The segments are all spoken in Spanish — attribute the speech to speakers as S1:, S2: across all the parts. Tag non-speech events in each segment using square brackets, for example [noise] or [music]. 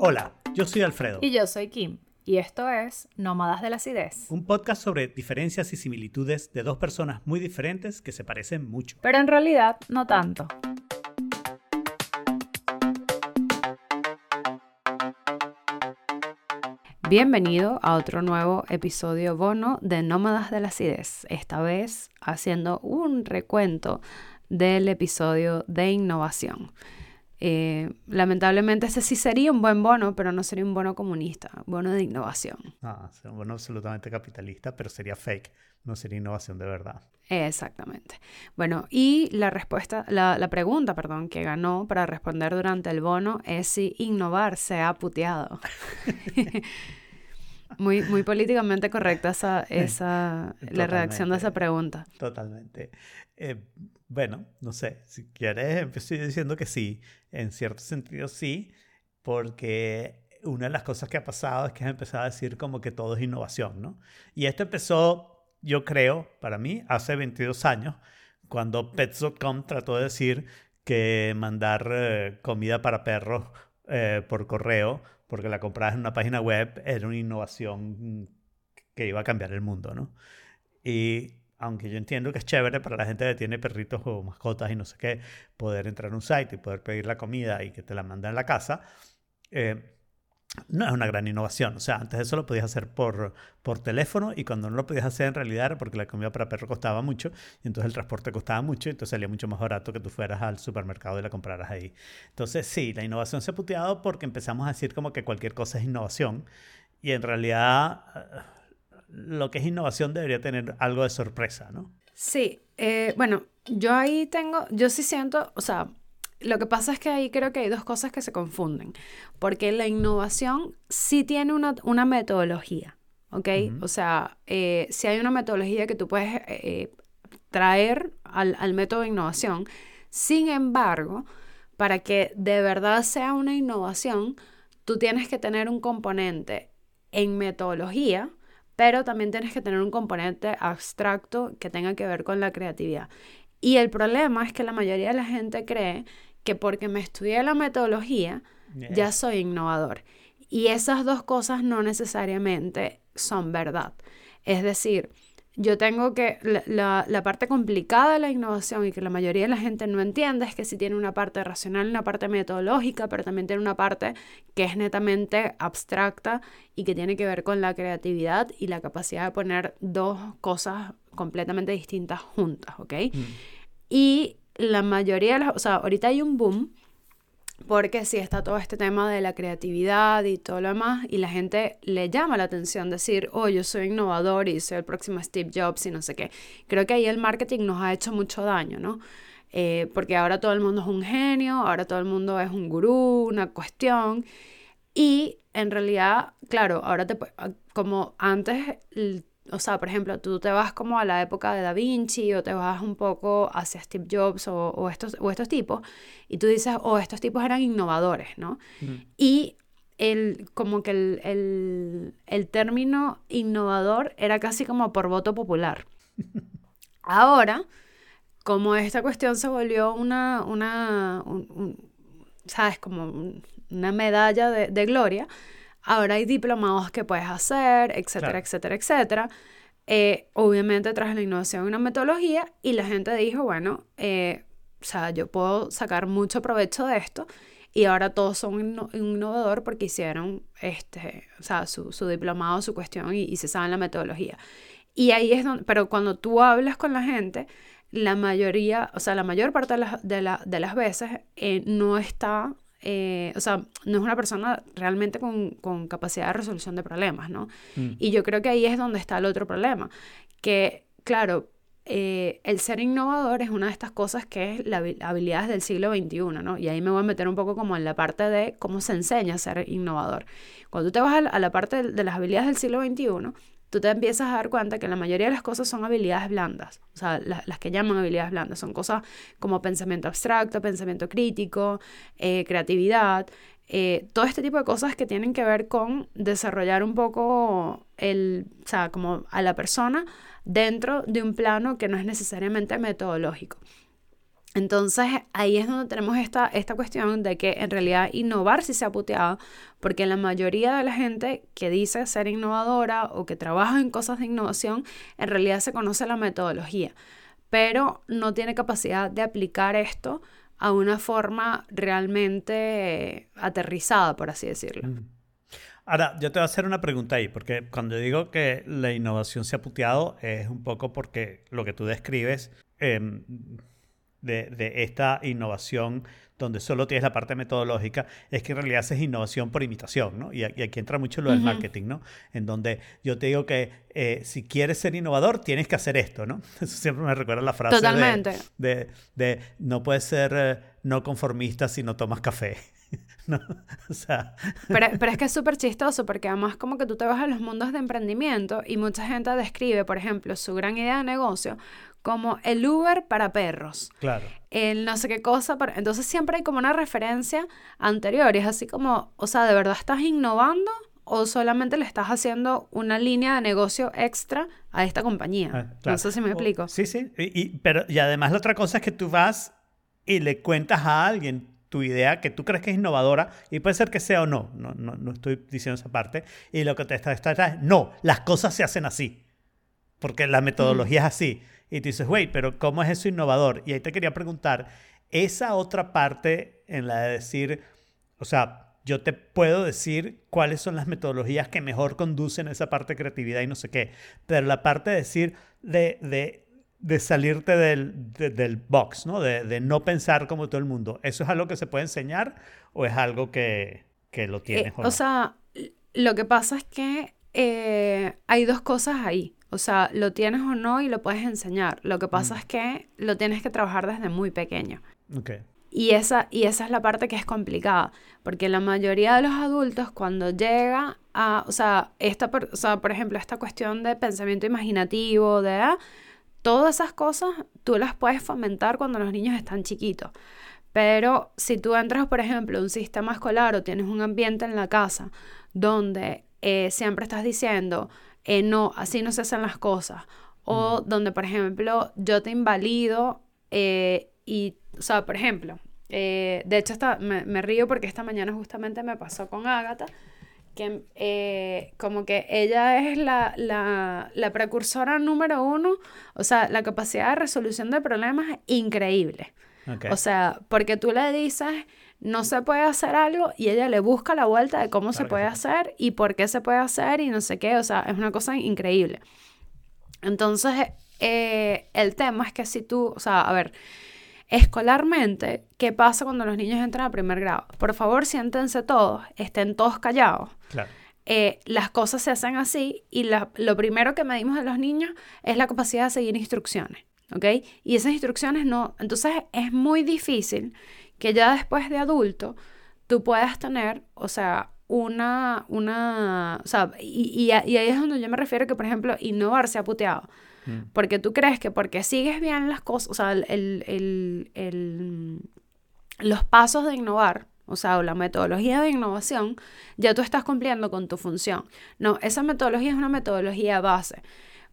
S1: Hola, yo soy Alfredo.
S2: Y yo soy Kim. Y esto es Nómadas de la Acidez.
S1: Un podcast sobre diferencias y similitudes de dos personas muy diferentes que se parecen mucho.
S2: Pero en realidad no tanto. Bienvenido a otro nuevo episodio bono de Nómadas de la Acidez. Esta vez haciendo un recuento del episodio de innovación. Eh, lamentablemente ese sí sería un buen bono, pero no sería un bono comunista, bono de innovación.
S1: Ah, sería un bono absolutamente capitalista, pero sería fake, no sería innovación de verdad.
S2: Exactamente. Bueno, y la respuesta, la, la pregunta, perdón, que ganó para responder durante el bono es si innovar se ha puteado. [laughs] muy, muy políticamente correcta esa, esa la redacción de esa pregunta.
S1: Totalmente. Eh, bueno, no sé, si quieres, estoy diciendo que sí, en cierto sentido sí, porque una de las cosas que ha pasado es que has empezado a decir como que todo es innovación, ¿no? Y esto empezó, yo creo, para mí, hace 22 años, cuando Pets.com trató de decir que mandar eh, comida para perros eh, por correo, porque la comprabas en una página web, era una innovación que iba a cambiar el mundo, ¿no? Y aunque yo entiendo que es chévere para la gente que tiene perritos o mascotas y no sé qué, poder entrar a un site y poder pedir la comida y que te la mandan a la casa, eh, no es una gran innovación. O sea, antes eso lo podías hacer por, por teléfono y cuando no lo podías hacer en realidad era porque la comida para perro costaba mucho y entonces el transporte costaba mucho y entonces salía mucho más barato que tú fueras al supermercado y la compraras ahí. Entonces sí, la innovación se ha puteado porque empezamos a decir como que cualquier cosa es innovación y en realidad lo que es innovación debería tener algo de sorpresa, ¿no?
S2: Sí, eh, bueno, yo ahí tengo, yo sí siento, o sea, lo que pasa es que ahí creo que hay dos cosas que se confunden, porque la innovación sí tiene una, una metodología, ¿ok? O sea, eh, si hay una metodología que tú puedes eh, traer al, al método de innovación, sin embargo, para que de verdad sea una innovación, tú tienes que tener un componente en metodología, pero también tienes que tener un componente abstracto que tenga que ver con la creatividad. Y el problema es que la mayoría de la gente cree que porque me estudié la metodología, ya soy innovador. Y esas dos cosas no necesariamente son verdad. Es decir, yo tengo que, la, la, parte complicada de la innovación y que la mayoría de la gente no entiende es que si tiene una parte racional, una parte metodológica, pero también tiene una parte que es netamente abstracta y que tiene que ver con la creatividad y la capacidad de poner dos cosas completamente distintas juntas, ¿ok? Mm. Y la mayoría de las, o sea, ahorita hay un boom porque sí está todo este tema de la creatividad y todo lo demás, y la gente le llama la atención decir, oh, yo soy innovador y soy el próximo Steve Jobs y no sé qué. Creo que ahí el marketing nos ha hecho mucho daño, ¿no? Eh, porque ahora todo el mundo es un genio, ahora todo el mundo es un gurú, una cuestión, y en realidad, claro, ahora te, como antes o sea, por ejemplo, tú te vas como a la época de Da Vinci o te vas un poco hacia Steve Jobs o, estos, o estos tipos y tú dices, oh, estos tipos eran innovadores, ¿no? Mm. Y el, como que el, el, término innovador era casi como por voto popular. [laughs] Ahora, como esta cuestión se volvió una, una ¿sabes? Como una medalla de, de gloria, Ahora hay diplomados que puedes hacer, etcétera, etcétera, etcétera. Eh, obviamente tras la innovación una metodología y la gente dijo, bueno, eh, o sea, yo puedo sacar mucho provecho de esto y ahora todos son un innovador porque hicieron este, o sea, su, su diplomado, su cuestión y, y, se saben la metodología. Y ahí es donde, pero cuando tú hablas con la gente, la mayoría, o sea, la mayor parte de, de, la, de las veces eh, no está eh, o sea, no es una persona realmente con, con capacidad de resolución de problemas, ¿no? Mm. Y yo creo que ahí es donde está el otro problema, que, claro, eh, el ser innovador es una de estas cosas que es la habilidades del siglo XXI, ¿no? Y ahí me voy a meter un poco como en la parte de cómo se enseña a ser innovador. Cuando tú te vas a la, a la parte de, de las habilidades del siglo XXI, tú te empiezas a dar cuenta que la mayoría de las cosas son habilidades blandas, o sea, las que llaman habilidades blandas, son cosas como pensamiento abstracto, pensamiento crítico, eh, creatividad, eh, todo este tipo de cosas que tienen que ver con desarrollar un poco el, o sea, como a la persona dentro de un plano que no es necesariamente metodológico. Entonces ahí es donde tenemos esta, esta cuestión de que en realidad innovar sí se ha puteado, porque la mayoría de la gente que dice ser innovadora o que trabaja en cosas de innovación, en realidad se conoce la metodología, pero no tiene capacidad de aplicar esto a una forma realmente aterrizada, por así decirlo.
S1: Ahora, yo te voy a hacer una pregunta ahí, porque cuando digo que la innovación se ha puteado, es un poco porque lo que tú describes em, de, de, esta innovación donde solo tienes la parte metodológica, es que en realidad haces innovación por imitación, ¿no? Y, aquí entra mucho lo del marketing, ¿no? En donde yo te digo que eh, si quieres ser innovador, tienes que hacer esto, ¿no? [laughs] Eso siempre me recuerda la frase
S2: Totalmente.
S1: De, de, no puedes ser eh, no conformista si no tomas café. [laughs] ¿no? O sea...
S2: pero, [laughs] pero, es que es súper chistoso porque además como que tú te vas a los mundos de emprendimiento y mucha gente describe, por ejemplo, su gran idea de negocio como el Uber para perros.
S1: Claro.
S2: El no sé qué cosa. Entonces siempre hay como una referencia anterior y es así como, o sea, ¿de verdad estás innovando o solamente le estás haciendo una línea de negocio extra a esta compañía? Ah, no sé si me explico.
S1: sí, sí. Y, pero, y además la otra cosa es que tú vas y le cuentas a alguien tu idea que tú crees que es innovadora y puede ser que sea o no, no, no, no estoy diciendo esa parte, y lo que te está, está, es, no, las cosas se hacen así, porque la metodología es así. Y tú dices, güey, pero ¿cómo es eso innovador? Y ahí te quería preguntar, esa otra parte en la de decir, o sea, yo te puedo decir cuáles son las metodologías que mejor conducen a esa parte de creatividad y no sé qué, pero la parte de decir, de, de, de salirte del, del box, ¿no? De, de, no pensar como todo el mundo, ¿eso es algo que se puede enseñar o es algo que, que lo tienes?
S2: Eh, o, sea, lo que pasa es que eh, hay dos cosas ahí. O sea, lo tienes o no y lo puedes enseñar. Lo que pasa mm. es que lo tienes que trabajar desde muy pequeño.
S1: Okay.
S2: Y esa, y esa es la parte que es complicada, porque la mayoría de los adultos cuando llega a, o sea, esta, o sea, por ejemplo, esta cuestión de pensamiento imaginativo, de ah, todas esas cosas, tú las puedes fomentar cuando los niños están chiquitos. Pero si tú entras, por ejemplo, en un sistema escolar o tienes un ambiente en la casa donde eh, siempre estás diciendo, eh, no, así no se hacen las cosas. O donde, por ejemplo, yo te invalido eh, y, o sea, por ejemplo, de hecho me, me, río porque esta mañana justamente me pasó con Ágata, que como que ella es la, la, la, precursora número uno, o sea, la capacidad de resolución de problemas es increíble. O sea, porque tú le dices no se puede hacer algo y ella le busca la vuelta de cómo se puede hacer y por qué se puede hacer y no sé qué, o sea, es una cosa increíble. Entonces, eh, el tema es que si tú, o sea, a ver, escolarmente, ¿qué pasa cuando los niños entran a primer grado? Por favor, siéntense todos, estén todos callados.
S1: Claro.
S2: Eh, las cosas se hacen así y lo primero que medimos de los niños es la capacidad de seguir instrucciones, ¿ok? Y esas instrucciones no, entonces es muy difícil que ya después de adulto tú puedas tener, o sea, una, una, o sea, y, y, ahí es donde yo me refiero que, por ejemplo, innovar se ha puteado. Mm. Porque tú crees que porque sigues bien las cosas, o sea, el, el, el, los pasos de innovar, o sea, la metodología de innovación, ya tú estás cumpliendo con tu función. No, esa metodología es una metodología base.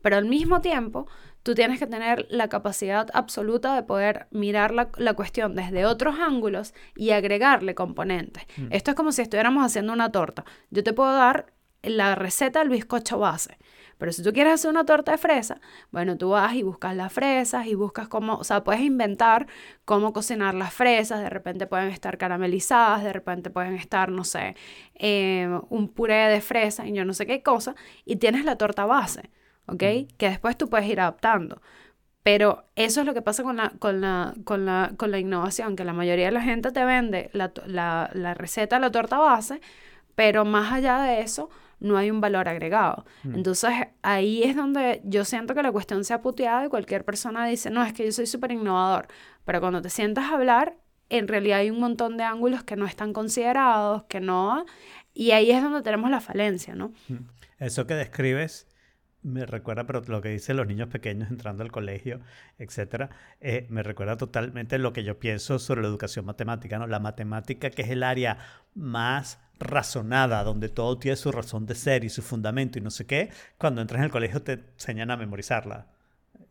S2: Pero al mismo tiempo, tú tienes que tener la capacidad absoluta de poder mirar la, cuestión desde otros ángulos y agregarle componentes. Mm. Esto es como si estuviéramos haciendo una torta. Yo te puedo dar la receta del bizcocho base. Pero si tú quieres hacer una torta de fresa, bueno, tú vas y buscas las fresas y buscas cómo, o sea, puedes inventar cómo cocinar las fresas, de repente pueden estar caramelizadas, de repente pueden estar, no sé, eh, un puré de fresa y yo no sé qué cosa, y tienes la torta base. ¿Ok? Que después tú puedes ir adaptando. Pero eso es lo que pasa con la, con la, con la, con la innovación, que la mayoría de la gente te vende la, la, la receta, la torta base, pero más allá de eso, no hay un valor agregado. Mm. Entonces ahí es donde yo siento que la cuestión se ha puteado y cualquier persona dice, no, es que yo soy súper innovador, pero cuando te sientas a hablar, en realidad hay un montón de ángulos que no están considerados, que no, y ahí es donde tenemos la falencia, ¿no?
S1: Mm. Eso que describes me recuerda, pero lo que dicen los niños pequeños entrando al colegio, etcétera, eh, me recuerda totalmente lo que yo pienso sobre la educación matemática, ¿no? La matemática que es el área más razonada, donde todo tiene su razón de ser y su fundamento y no sé qué, cuando entras en el colegio te enseñan a memorizarla.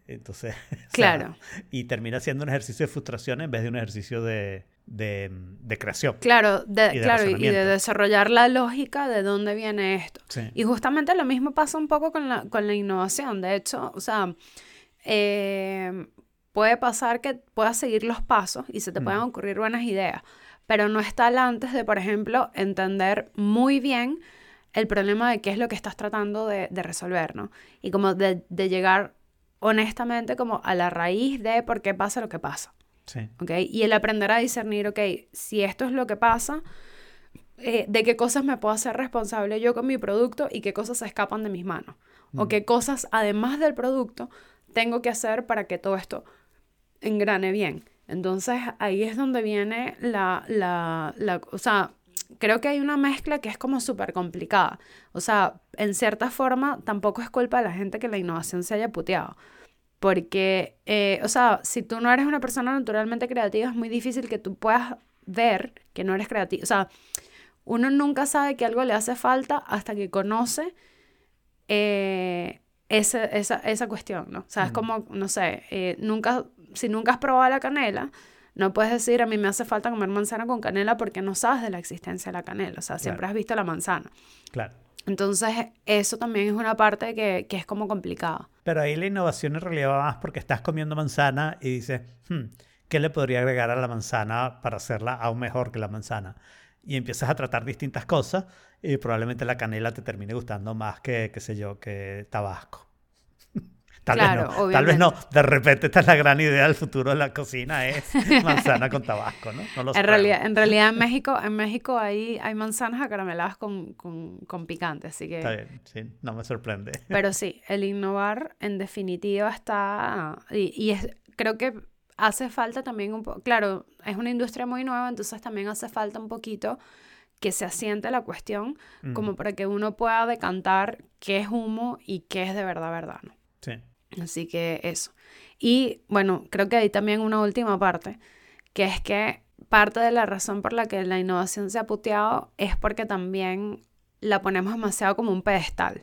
S1: Entonces, [laughs]
S2: claro.
S1: y termina siendo un ejercicio de frustración en vez de un ejercicio de, de, de creación.
S2: Claro, de, claro, y de desarrollar la lógica de dónde viene esto. Y justamente lo mismo pasa un poco con la, con la innovación. De hecho, o sea, eh, puede pasar que puedas seguir los pasos y se te puedan ocurrir buenas ideas, pero no está antes de, por ejemplo, entender muy bien el problema de qué es lo que estás tratando de, resolver, ¿no? Y como de, llegar honestamente como a la raíz de por qué pasa lo que pasa.
S1: Sí.
S2: ¿Ok? Y el aprender a discernir, ok, si esto es lo que pasa, eh, de qué cosas me puedo hacer responsable yo con mi producto y qué cosas se escapan de mis manos. O mm. qué cosas, además del producto, tengo que hacer para que todo esto engrane bien. Entonces ahí es donde viene la, la, la o sea, creo que hay una mezcla que es como súper complicada. O sea, en cierta forma, tampoco es culpa de la gente que la innovación se haya puteado. Porque, eh, o sea, si tú no eres una persona naturalmente creativa, es muy difícil que tú puedas ver que no eres creativo. O sea, uno nunca sabe que algo le hace falta hasta que conoce eh, esa, esa, cuestión, ¿no? O sea, es como, no sé, eh, nunca, si nunca has probado la canela, no puedes decir, a mí me hace falta comer manzana con canela porque no sabes de la existencia de la canela. O sea, siempre has visto la manzana.
S1: Claro.
S2: Entonces, eso también es una parte que, que, es como complicada.
S1: Pero ahí la innovación en realidad va más porque estás comiendo manzana y dices, hmm, ¿qué le podría agregar a la manzana para hacerla aún mejor que la manzana? Y empiezas a tratar distintas cosas y probablemente la canela te termine gustando más que, qué sé yo, que tabasco. Tal vez no. Tal vez no. De repente esta es la gran idea del futuro de la cocina, es [laughs] manzana con tabasco, ¿no?
S2: en, realidad, en realidad en México, en México hay, hay manzanas acarameladas con, con, con picante, así que...
S1: Está bien, sí, no me sorprende.
S2: Pero [laughs] sí, el innovar en definitiva está... Y, y es, creo que hace falta también un poco... Claro, es una industria muy nueva, entonces también hace falta un poquito que se asiente la cuestión, como para que uno pueda decantar qué es humo y qué es de verdad verdad, ¿no?
S1: Sí.
S2: Así que eso. Y bueno, creo que hay también una última parte, que es que parte de la razón por la que la innovación se ha puteado es porque también la ponemos demasiado como un pedestal.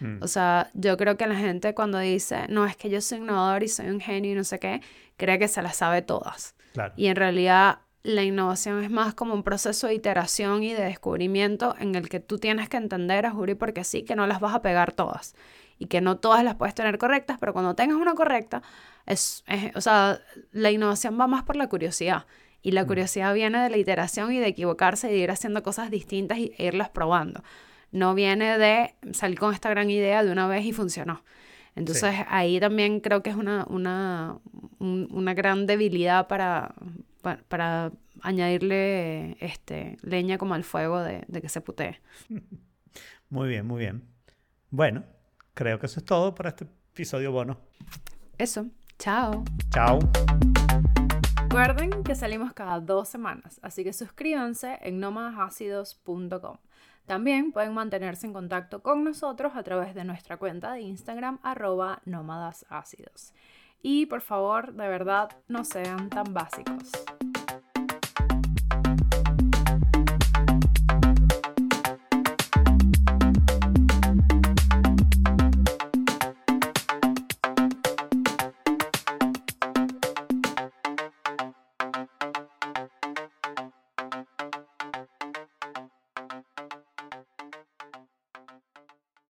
S2: Mm. O sea, yo creo que la gente cuando dice, no, es que yo soy innovador y soy un genio y no sé qué, cree que se las sabe todas. Y en realidad la innovación es más como un proceso de iteración y de descubrimiento en el que tú tienes que entender, a jurir porque sí, que no las vas a pegar todas y que no todas las puedes tener correctas, pero cuando tengas una correcta, es, o sea, la innovación va más por la curiosidad. Y la mm. curiosidad viene de la iteración y de equivocarse y de ir haciendo cosas distintas y, e irlas probando. No viene de salir con esta gran idea de una vez y funcionó. Entonces ahí también creo que es una, una, una gran debilidad para, para, añadirle este, leña como al fuego de, de que se putee. [laughs]
S1: Muy bien, muy bien. Bueno, creo que eso es todo para este episodio bono.
S2: Eso. Chao.
S1: Chao.
S2: Recuerden que salimos cada dos semanas, así que suscríbanse en nómadasácidos.com. También pueden mantenerse en contacto con nosotros a través de nuestra cuenta de Instagram arroba nómadas Y por favor, de verdad, no sean tan básicos.